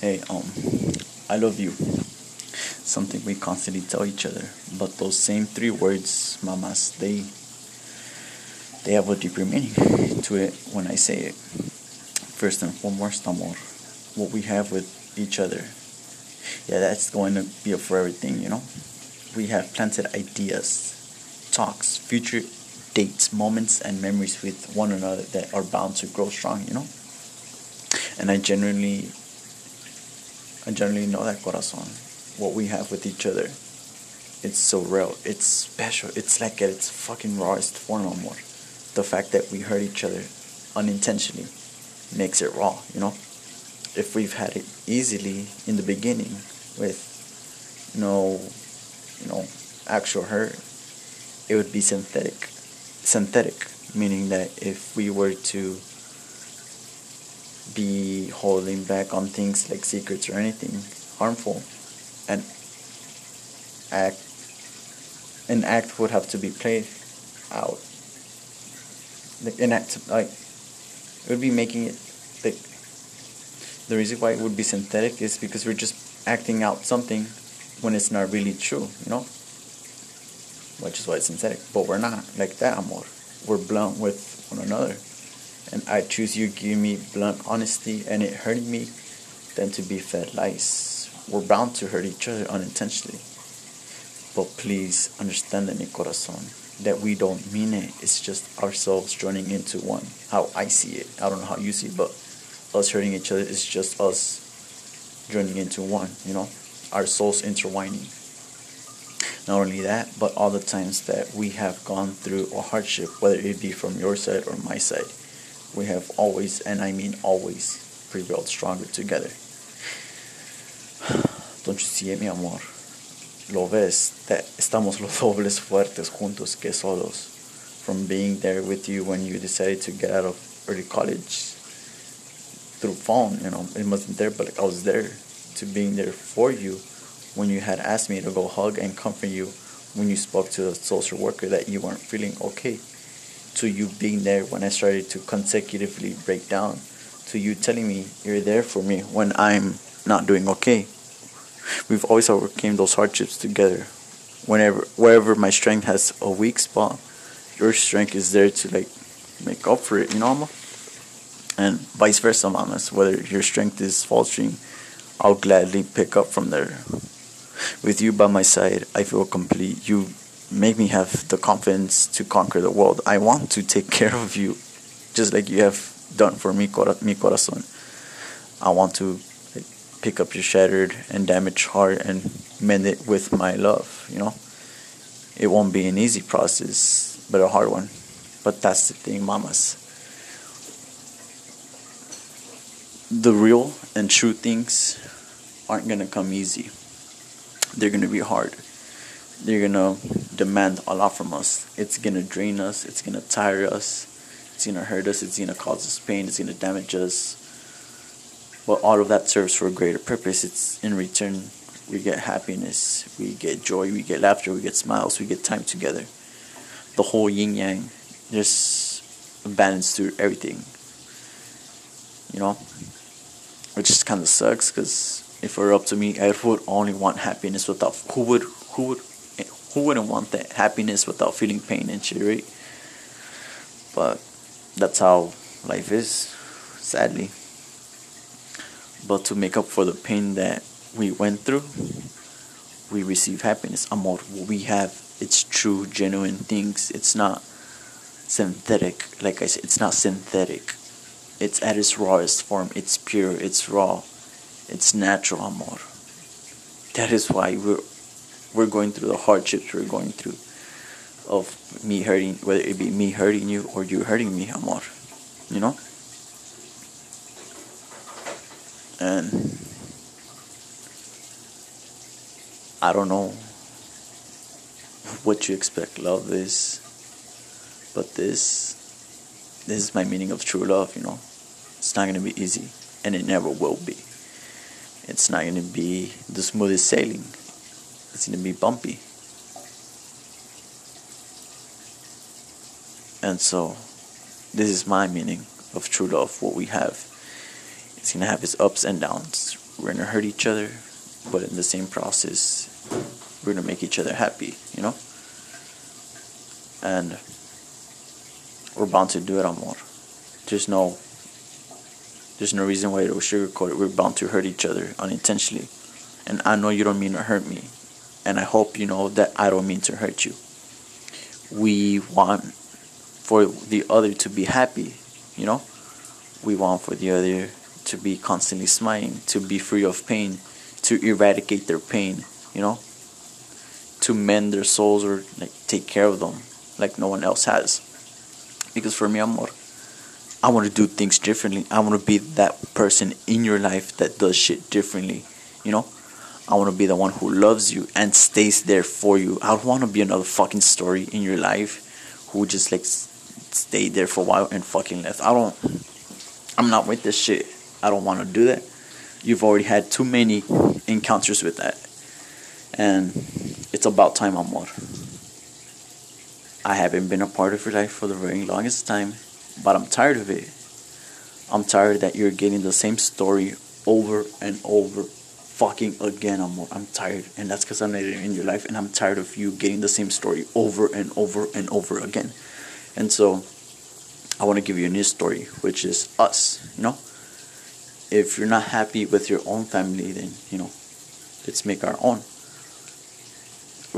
Hey, um, I love you. Something we constantly tell each other. But those same three words, mamas, they they have a deeper meaning to it when I say it. First and foremost, amor. What we have with each other. Yeah, that's going to be a forever thing, you know? We have planted ideas, talks, future dates, moments, and memories with one another that are bound to grow strong, you know? And I genuinely I generally know that corazon, what we have with each other. It's so real. It's special. It's like at its fucking rawest form, amor. The fact that we hurt each other unintentionally makes it raw, you know? If we've had it easily in the beginning with no, you know, actual hurt, it would be synthetic. Synthetic, meaning that if we were to be holding back on things like secrets or anything harmful. And act an act would have to be played out. Like an act like it would be making it like the reason why it would be synthetic is because we're just acting out something when it's not really true you know? Which is why it's synthetic but we're not like that amor. We're blunt with one another and I choose you give me blunt honesty and it hurting me than to be fed lies. We're bound to hurt each other unintentionally. But please understand in mi corazon that we don't mean it. It's just ourselves joining into one. How I see it. I don't know how you see it, but us hurting each other is just us joining into one, you know? Our souls intertwining. Not only that, but all the times that we have gone through a hardship, whether it be from your side or my side we have always, and I mean always, prevailed stronger together. Don't you see it, mi amor? Lo ves, that estamos los dobles fuertes juntos que solos. From being there with you when you decided to get out of early college through phone, you know, it wasn't there, but like I was there to being there for you when you had asked me to go hug and comfort you when you spoke to the social worker that you weren't feeling okay to you being there when I started to consecutively break down, to you telling me you're there for me when I'm not doing okay. We've always overcame those hardships together. Whenever wherever my strength has a weak spot, your strength is there to like make up for it, you know, Alma? And vice versa, mamas. Whether your strength is faltering, I'll gladly pick up from there. With you by my side, I feel complete. You make me have the confidence to conquer the world. I want to take care of you, just like you have done for me, mi corazón. I want to pick up your shattered and damaged heart and mend it with my love. You know, it won't be an easy process, but a hard one. But that's the thing, mamas. The real and true things aren't gonna come easy. They're gonna be hard they're gonna demand a lot from us. It's gonna drain us, it's gonna tire us, it's gonna hurt us, it's gonna cause us pain, it's gonna damage us. But all of that serves for a greater purpose. It's in return we get happiness, we get joy, we get laughter, we get smiles, we get time together. The whole yin yang, just balance through everything. You know, which just kind of sucks because if it were up to me, I would only want happiness without who would who would who wouldn't want that happiness without feeling pain and shit, right? But that's how life is, sadly. But to make up for the pain that we went through, we receive happiness. Amor, we have, it's true, genuine things. It's not synthetic. Like I said, it's not synthetic. It's at its rawest form. It's pure. It's raw. It's natural, amor. That is why we're we're going through the hardships we're going through of me hurting, whether it be me hurting you or you hurting me, amor. You know? And I don't know what you expect love is, but this, this is my meaning of true love, you know? It's not gonna be easy, and it never will be. It's not gonna be the smoothest sailing it's going to be bumpy. And so, this is my meaning of true love, what we have. It's going to have its ups and downs. we're gonna hurt each other, but in the same process, we're gonna make each other happy, you know? And we're bound to do it, amor. There's no there's no reason why to sugarcoat it. We're bound to hurt each other unintentionally. And I know you don't mean to hurt me. And I hope you know that I don't mean to hurt you. We want for the other to be happy, you know? We want for the other to be constantly smiling, to be free of pain, to eradicate their pain, you know? To mend their souls or like take care of them like no one else has. Because for me, amor, I want to do things differently. I want to be that person in your life that does shit differently. You know? I want to be the one who loves you and stays there for you. I don't want to be another fucking story in your life who just like stayed there for a while and fucking left. I don't. I'm not with this shit. I don't want to do that. You've already had too many encounters with that. And it's about time, amor. I haven't been a part of your life for the very longest time, but I'm tired of it. I'm tired that you're getting the same story over and over fucking again. I'm, I'm tired, and that's because I'm not in your life, and I'm tired of you getting the same story over and over and over again. And so, I want to give you a new story, which is us. You know, if you're not happy with your own family, then you know, let's make our own.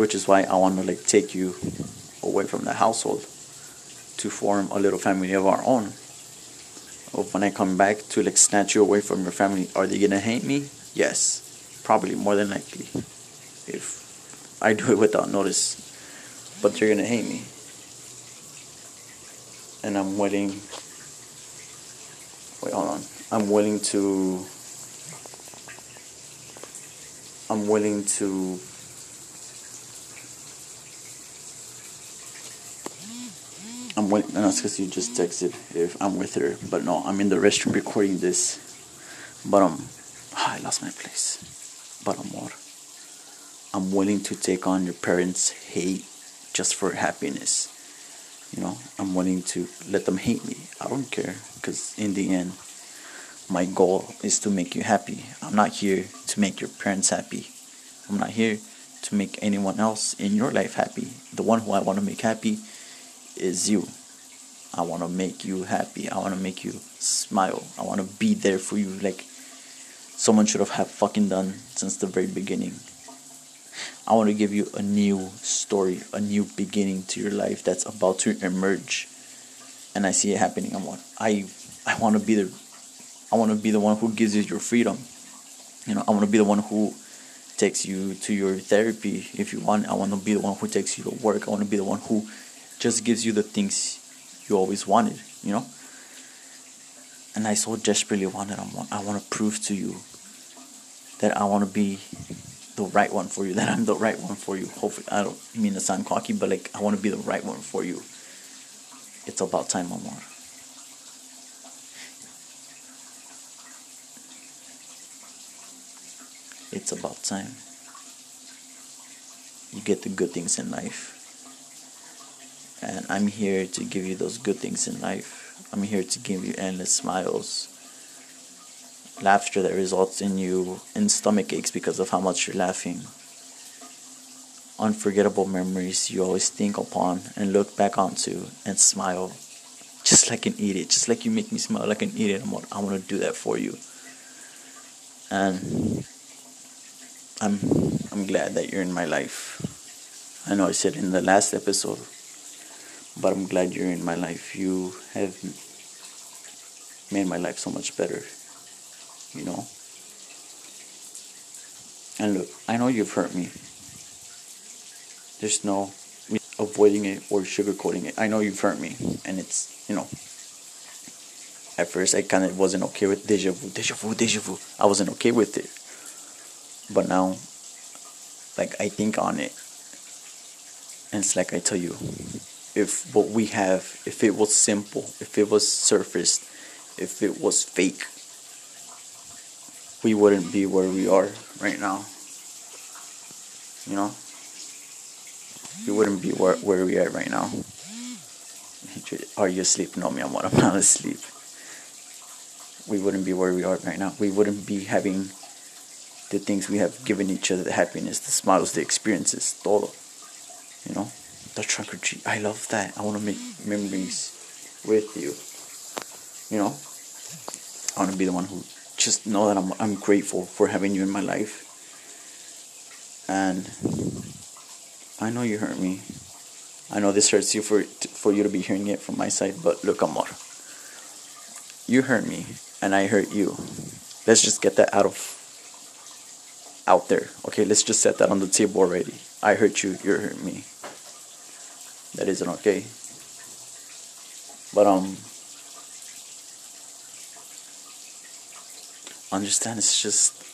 Which is why I want to like take you away from the household to form a little family of our own. Or when I come back to like snatch you away from your family, are they gonna hate me? Yes, probably more than likely. If I do it without notice, but you're gonna hate me, and I'm willing. Wait, hold on. I'm willing to. I'm willing to I'm waiting. No, it's because you just texted if I'm with her. But no, I'm in the restroom recording this. But um, oh, I lost my place. But I'm more. I'm willing to take on your parents' hate just for happiness. You know, I'm willing to let them hate me. I don't care because in the end, my goal is to make you happy. I'm not here to make your parents happy. I'm not here to make anyone else in your life happy. The one who I want to make happy is you. I want to make you happy. I want to make you smile. I want to be there for you like someone should have, have fucking done since the very beginning. I want to give you a new story, a new beginning to your life that's about to emerge. And I see it happening. I want I I want to be the I want to be the one who gives you your freedom. You know, I want to be the one who takes you to your therapy if you want. I want to be the one who takes you to work. I want to be the one who just gives you the things you always wanted, you know? And I so desperately wanted, I want to prove to you that I want to be the right one for you, that I'm the right one for you. Hopefully, I don't mean to sound cocky, but like, I want to be the right one for you. It's about time, Amor. It's about time. You get the good things in life and I'm here to give you those good things in life. I'm here to give you endless smiles, laughter that results in you in stomach aches because of how much you're laughing, unforgettable memories you always think upon and look back onto and smile, just like an idiot, just like you make me smile like an idiot. I'm, I want to do that for you, and I'm I'm glad that you're in my life. I know I said in the last episode but I'm glad you're in my life. You have made my life so much better, you know. And look, I know you've hurt me. There's no avoiding it or sugarcoating it. I know you've hurt me, and it's you know. At first, I kind of wasn't okay with deja vu, deja vu, deja vu. I wasn't okay with it, but now, like I think on it, and it's like I tell you, if what we have, if it was simple, if it was surfaced, if it was fake, we wouldn't be where we are right now. You know? We wouldn't be where, where we are right now. Are you asleep? No, me, I'm not. I'm not asleep. We wouldn't be where we are right now. We wouldn't be having the things we have given each other, the happiness, the smiles, the experiences, todo. You know, the trunk or treat. I love that. I want to make memories with you. You know, I want to be the one who just know that I'm I'm grateful for having you in my life. And I know you hurt me. I know this hurts you for for you to be hearing it from my side, but look, amor. You hurt me, and I hurt you. Let's just get that out of out there. Okay, let's just set that on the table already. I hurt you, you hurt me. That isn't okay. But um understand it's just